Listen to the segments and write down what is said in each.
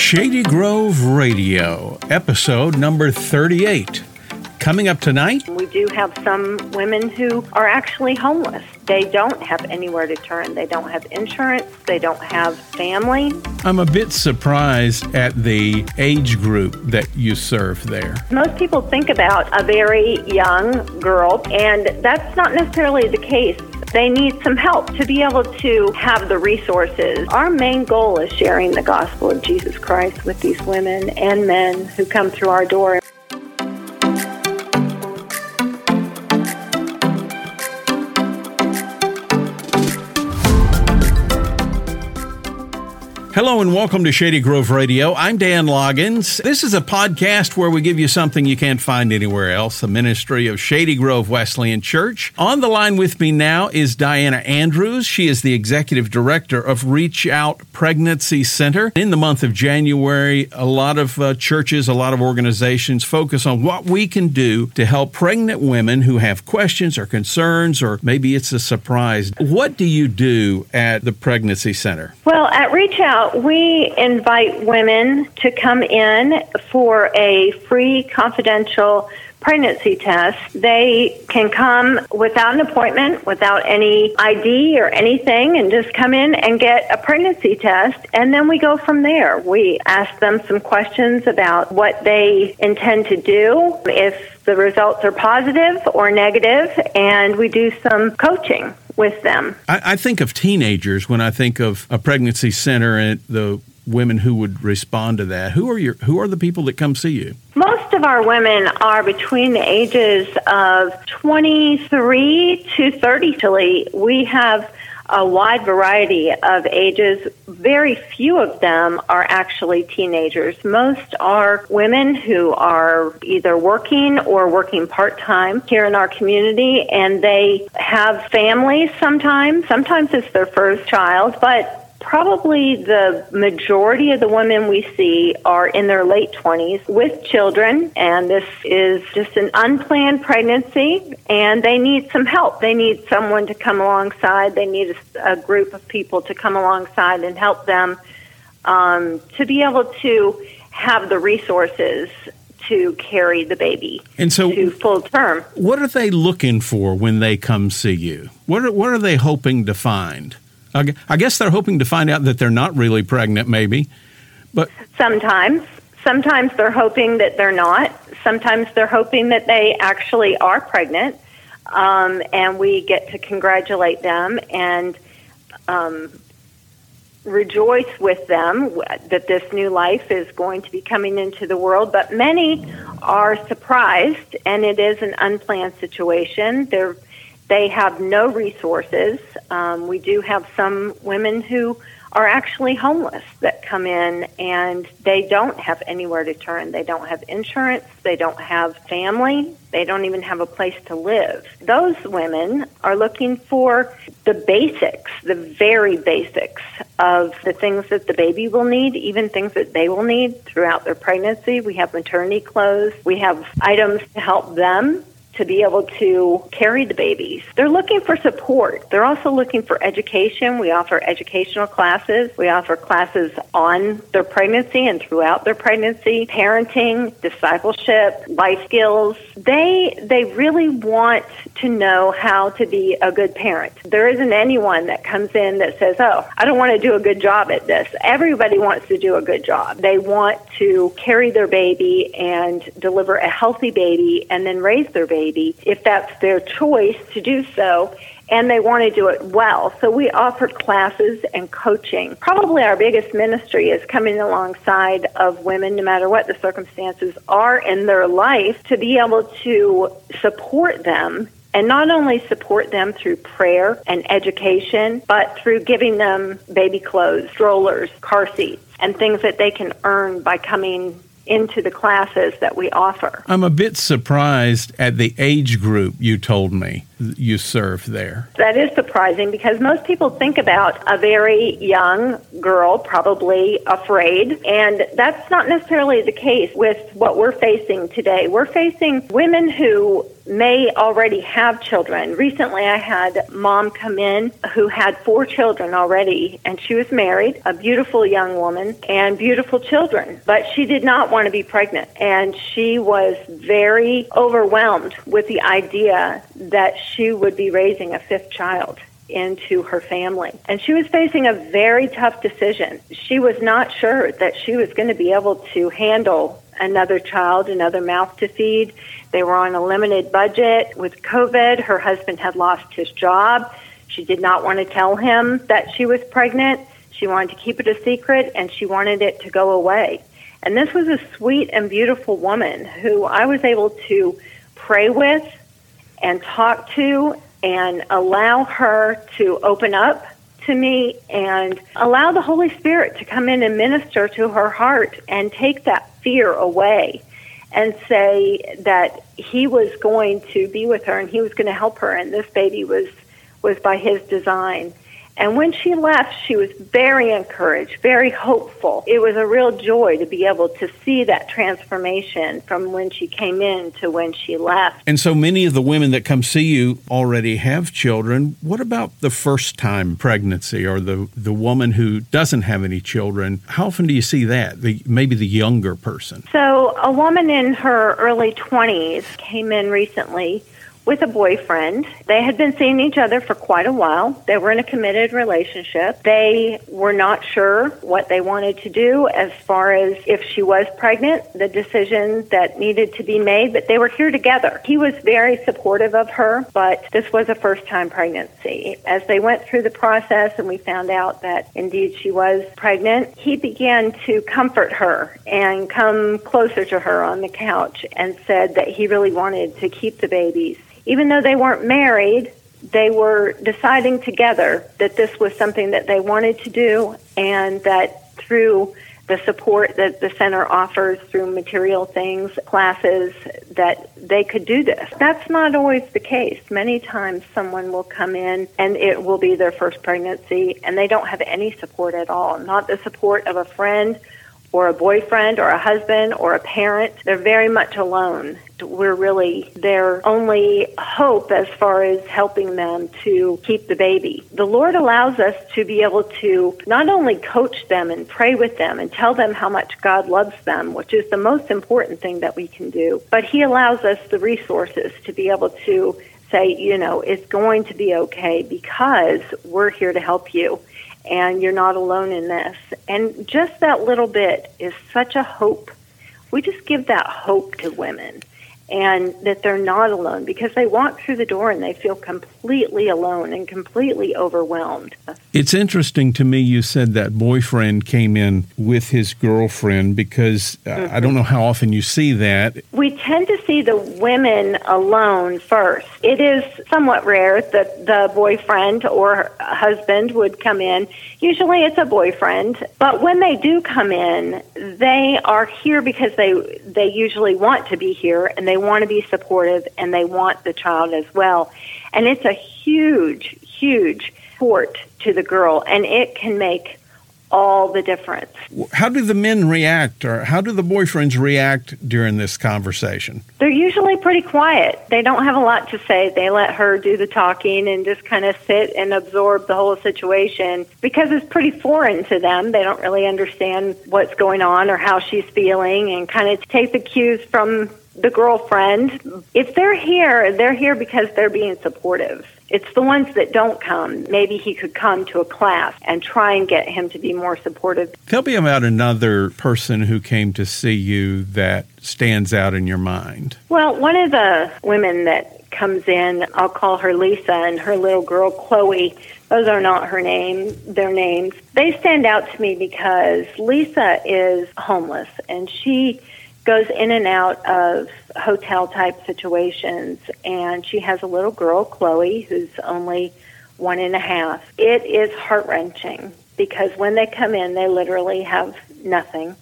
Shady Grove Radio, episode number 38. Coming up tonight, We do have some women who are actually homeless. They don't have anywhere to turn. They don't have insurance. They don't have family. I'm a bit surprised at the age group that you serve there. Most people think about a very young girl, and that's not necessarily the case. They need some help to be able to have the resources. Our main goal is sharing the gospel of Jesus Christ with these women and men who come through our door. Hello and welcome to Shady Grove Radio. I'm Dan Loggins. This is a podcast where we give you something you can't find anywhere else, the ministry of Shady Grove Wesleyan Church. On the line with me now is Diana Andrews. She is the executive director of Reach Out Pregnancy Center. In the month of January, a lot of uh, churches, a lot of organizations focus on what we can do to help pregnant women who have questions or concerns, or maybe it's a surprise. What do you do at the Pregnancy Center? Well, at Reach Out, we invite women to come in for a free confidential pregnancy test. They can come without an appointment, without any ID or anything, and just come in and get a pregnancy test. And then we go from there. We ask them some questions about what they intend to do, if the results are positive or negative, and we do some coaching with them. I, I think of teenagers when I think of a pregnancy center and the women who would respond to that. Who are your who are the people that come see you? Most of our women are between the ages of 23 to 30. Actually, we have a wide variety of ages. Very few of them are actually teenagers. Most are women who are either working or working part time here in our community, and they have families sometimes. Sometimes it's their first child, but Probably the majority of the women we see are in their late 20s with children, and this is just an unplanned pregnancy, and they need some help. They need someone to come alongside. They need a, a group of people to come alongside and help them um, to be able to have the resources to carry the baby And so, to full term. what are they looking for when they come see you? What are, what are they hoping to find? I guess they're hoping to find out that they're not really pregnant, maybe. But Sometimes. Sometimes they're hoping that they're not. Sometimes they're hoping that they actually are pregnant. Um, and we get to congratulate them and um, rejoice with them that this new life is going to be coming into the world. But many are surprised, and it is an unplanned situation. They're, they have no resources. Um, we do have some women who are actually homeless that come in and they don't have anywhere to turn. They don't have insurance. They don't have family. They don't even have a place to live. Those women are looking for the basics, the very basics of the things that the baby will need, even things that they will need throughout their pregnancy. We have maternity clothes. We have items to help them to be able to carry the babies. They're looking for support. They're also looking for education. We offer educational classes. We offer classes on their pregnancy and throughout their pregnancy, parenting, discipleship, life skills. They they really want to know how to be a good parent. There isn't anyone that comes in that says, "Oh, I don't want to do a good job at this." Everybody wants to do a good job. They want to carry their baby and deliver a healthy baby and then raise their baby if that's their choice to do so and they want to do it well. So we offer classes and coaching. Probably our biggest ministry is coming alongside of women, no matter what the circumstances are in their life, to be able to support them and not only support them through prayer and education, but through giving them baby clothes, strollers, car seats, and things that they can earn by coming into the classes that we offer. I'm a bit surprised at the age group you told me you serve there. That is surprising because most people think about a very young girl, probably afraid, and that's not necessarily the case with what we're facing today. We're facing women who may already have children. Recently, I had mom come in who had four children already, and she was married, a beautiful young woman, and beautiful children. But she did not want to be pregnant, and she was very overwhelmed with the idea that she would be raising a fifth child into her family. And she was facing a very tough decision. She was not sure that she was going to be able to handle another child, another mouth to feed. They were on a limited budget with COVID. Her husband had lost his job. She did not want to tell him that she was pregnant. She wanted to keep it a secret and she wanted it to go away. And this was a sweet and beautiful woman who I was able to pray with and talk to and allow her to open up to me and allow the Holy Spirit to come in and minister to her heart and take that fear away and say that he was going to be with her and he was going to help her and this baby was was by his design and when she left, she was very encouraged, very hopeful. It was a real joy to be able to see that transformation from when she came in to when she left. And so many of the women that come see you already have children. What about the first time pregnancy or the, the woman who doesn't have any children? How often do you see that? The, maybe the younger person. So, a woman in her early 20s came in recently with a boyfriend. They had been seeing each other for quite a while. They were in a committed relationship. They were not sure what they wanted to do as far as if she was pregnant, the decision that needed to be made, but they were here together. He was very supportive of her, but this was a first time pregnancy. As they went through the process and we found out that indeed she was pregnant, he began to comfort her and come closer to her on the couch and said that he really wanted to keep the babies even though they weren't married, they were deciding together that this was something that they wanted to do and that through the support that the center offers through material things, classes, that they could do this. That's not always the case. Many times someone will come in and it will be their first pregnancy and they don't have any support at all. Not the support of a friend or a boyfriend or a husband or a parent. They're very much alone. We're really their only hope as far as helping them to keep the baby. The Lord allows us to be able to not only coach them and pray with them and tell them how much God loves them, which is the most important thing that we can do, but He allows us the resources to be able to say, you know, it's going to be okay because we're here to help you and you're not alone in this. And just that little bit is such a hope. We just give that hope to women and that they're not alone because they walk through the door and they feel completely alone and completely overwhelmed. It's interesting to me you said that boyfriend came in with his girlfriend because mm-hmm. I don't know how often you see that. We tend to see the women alone first. It is somewhat rare that the boyfriend or husband would come in. Usually it's a boyfriend, but when they do come in, they are here because they they usually want to be here and they want to be supportive and they want the child as well. And it's a huge, huge support to the girl, and it can make all the difference. How do the men react, or how do the boyfriends react during this conversation? They're usually pretty quiet. They don't have a lot to say. They let her do the talking and just kind of sit and absorb the whole situation because it's pretty foreign to them. They don't really understand what's going on or how she's feeling and kind of take the cues from the girlfriend. If they're here, they're here because they're being supportive. It's the ones that don't come. Maybe he could come to a class and try and get him to be more supportive. Tell me about another person who came to see you that stands out in your mind. Well, one of the women that comes in, I'll call her Lisa, and her little girl Chloe. Those are not her name, their names. They stand out to me because Lisa is homeless and she goes in and out of hotel type situations. And she has a little girl, Chloe, who's only one and a half. It is heart wrenching because when they come in, they literally have nothing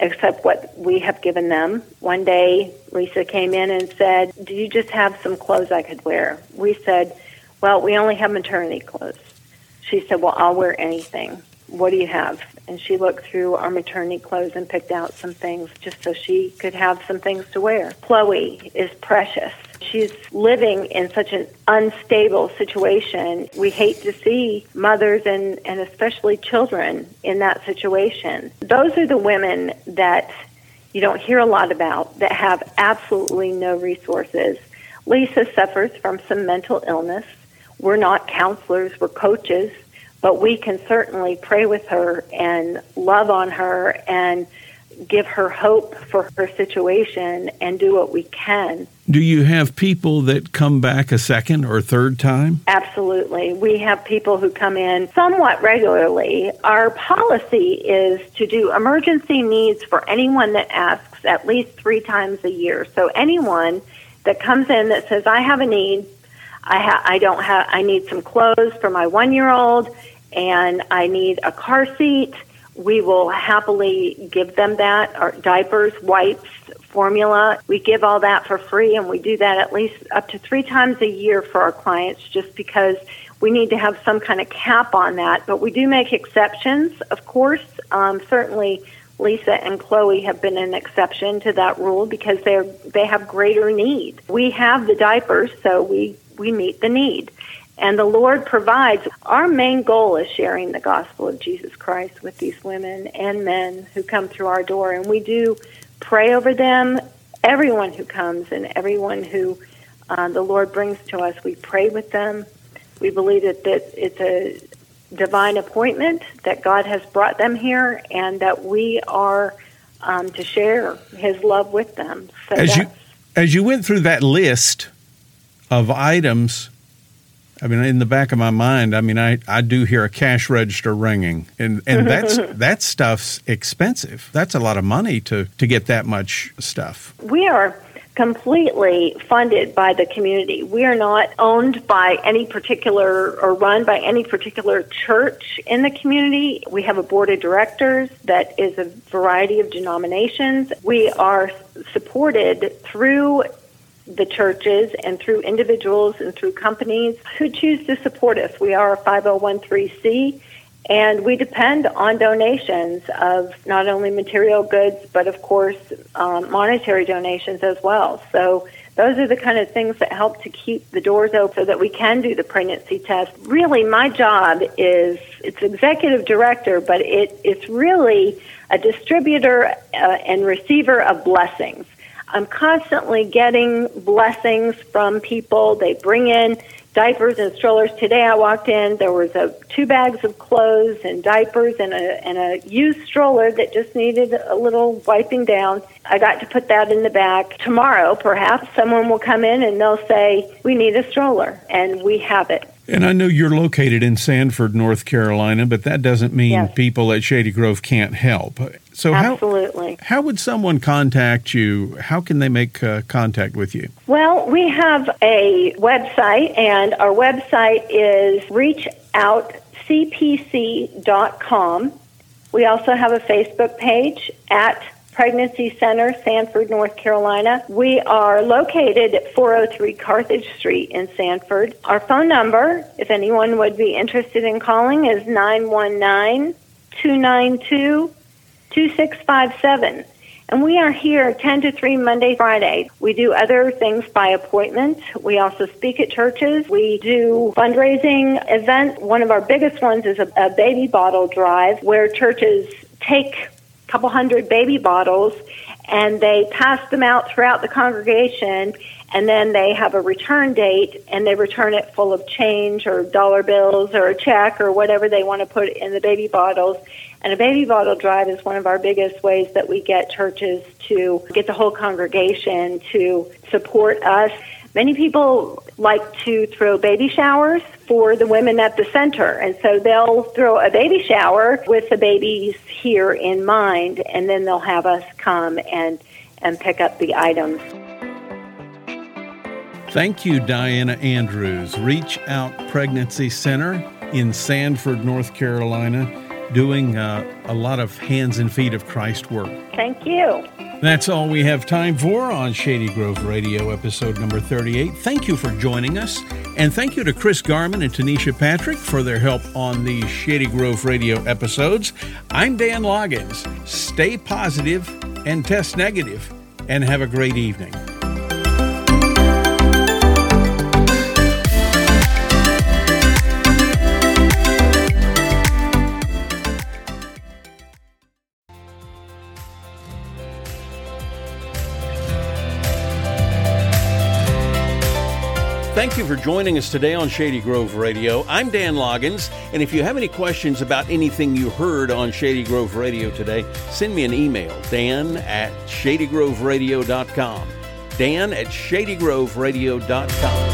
except what we have given them. One day, Lisa came in and said, Do you just have some clothes I could wear? We said, Well, we only have maternity clothes. She said, Well, I'll wear anything what do you have? And she looked through our maternity clothes and picked out some things just so she could have some things to wear. Chloe is precious. She's living in such an unstable situation. We hate to see mothers and, and especially children in that situation. Those are the women that you don't hear a lot about that have absolutely no resources. Lisa suffers from some mental illness. We're not counselors, we're coaches, but we can certainly pray with her and love on her and give her hope for her situation and do what we can. Do you have people that come back a second or third time? Absolutely. We have people who come in somewhat regularly. Our policy is to do emergency needs for anyone that asks at least three times a year. So anyone that comes in that says, I have a need, I, ha- I don't have, I need some clothes for my one year old, and I need a car seat, we will happily give them that, or diapers, wipes, formula. We give all that for free, and we do that at least up to three times a year for our clients just because we need to have some kind of cap on that. But we do make exceptions, of course. Um, certainly, Lisa and Chloe have been an exception to that rule because they're they have greater need. We have the diapers, so we we meet the need. And the Lord provides. Our main goal is sharing the gospel of Jesus Christ with these women and men who come through our door. And we do pray over them, everyone who comes and everyone who uh, the Lord brings to us. We pray with them. We believe that, that it's a divine appointment, that God has brought them here, and that we are um, to share His love with them. So as you as you went through that list of items I mean, in the back of my mind, I mean, I, I do hear a cash register ringing, and, and that's that stuff's expensive. That's a lot of money to, to get that much stuff. We are completely funded by the community. We are not owned by any particular or run by any particular church in the community. We have a board of directors that is a variety of denominations. We are supported through the churches and through individuals and through companies who choose to support us. We are a 5013C and we depend on donations of not only material goods but of course um, monetary donations as well. So those are the kind of things that help to keep the doors open so that we can do the pregnancy test. Really, my job is it's executive director, but it, it's really a distributor uh, and receiver of blessings. I'm constantly getting blessings from people. They bring in diapers and strollers. Today I walked in, there was a two bags of clothes and diapers and a and a used stroller that just needed a little wiping down. I got to put that in the back. Tomorrow, perhaps someone will come in and they'll say, "We need a stroller," and we have it. And I know you're located in Sanford, North Carolina, but that doesn't mean yes. people at Shady Grove can't help. So Absolutely. How, how would someone contact you? How can they make uh, contact with you? Well, we have a website, and our website is reachoutcpc.com. We also have a Facebook page at Pregnancy Center, Sanford, North Carolina. We are located at 403 Carthage Street in Sanford. Our phone number, if anyone would be interested in calling, is 919 292 2657. And we are here 10 to 3 Monday, Friday. We do other things by appointment. We also speak at churches. We do fundraising events. One of our biggest ones is a, a baby bottle drive where churches take a couple hundred baby bottles and they pass them out throughout the congregation and then they have a return date and they return it full of change or dollar bills or a check or whatever they want to put in the baby bottles and a baby bottle drive is one of our biggest ways that we get churches to get the whole congregation to support us. Many people like to throw baby showers for the women at the center, and so they'll throw a baby shower with the babies here in mind, and then they'll have us come and and pick up the items. Thank you, Diana Andrews, Reach Out Pregnancy Center in Sanford, North Carolina, doing uh, a lot of hands and feet of Christ work. Thank you. That's all we have time for on Shady Grove Radio, episode number 38. Thank you for joining us. And thank you to Chris Garman and Tanisha Patrick for their help on these Shady Grove Radio episodes. I'm Dan Loggins. Stay positive and test negative, and have a great evening. Thank you for joining us today on Shady Grove Radio. I'm Dan Loggins, and if you have any questions about anything you heard on Shady Grove Radio today, send me an email, dan at shadygroveradio.com. Dan at shadygroveradio.com.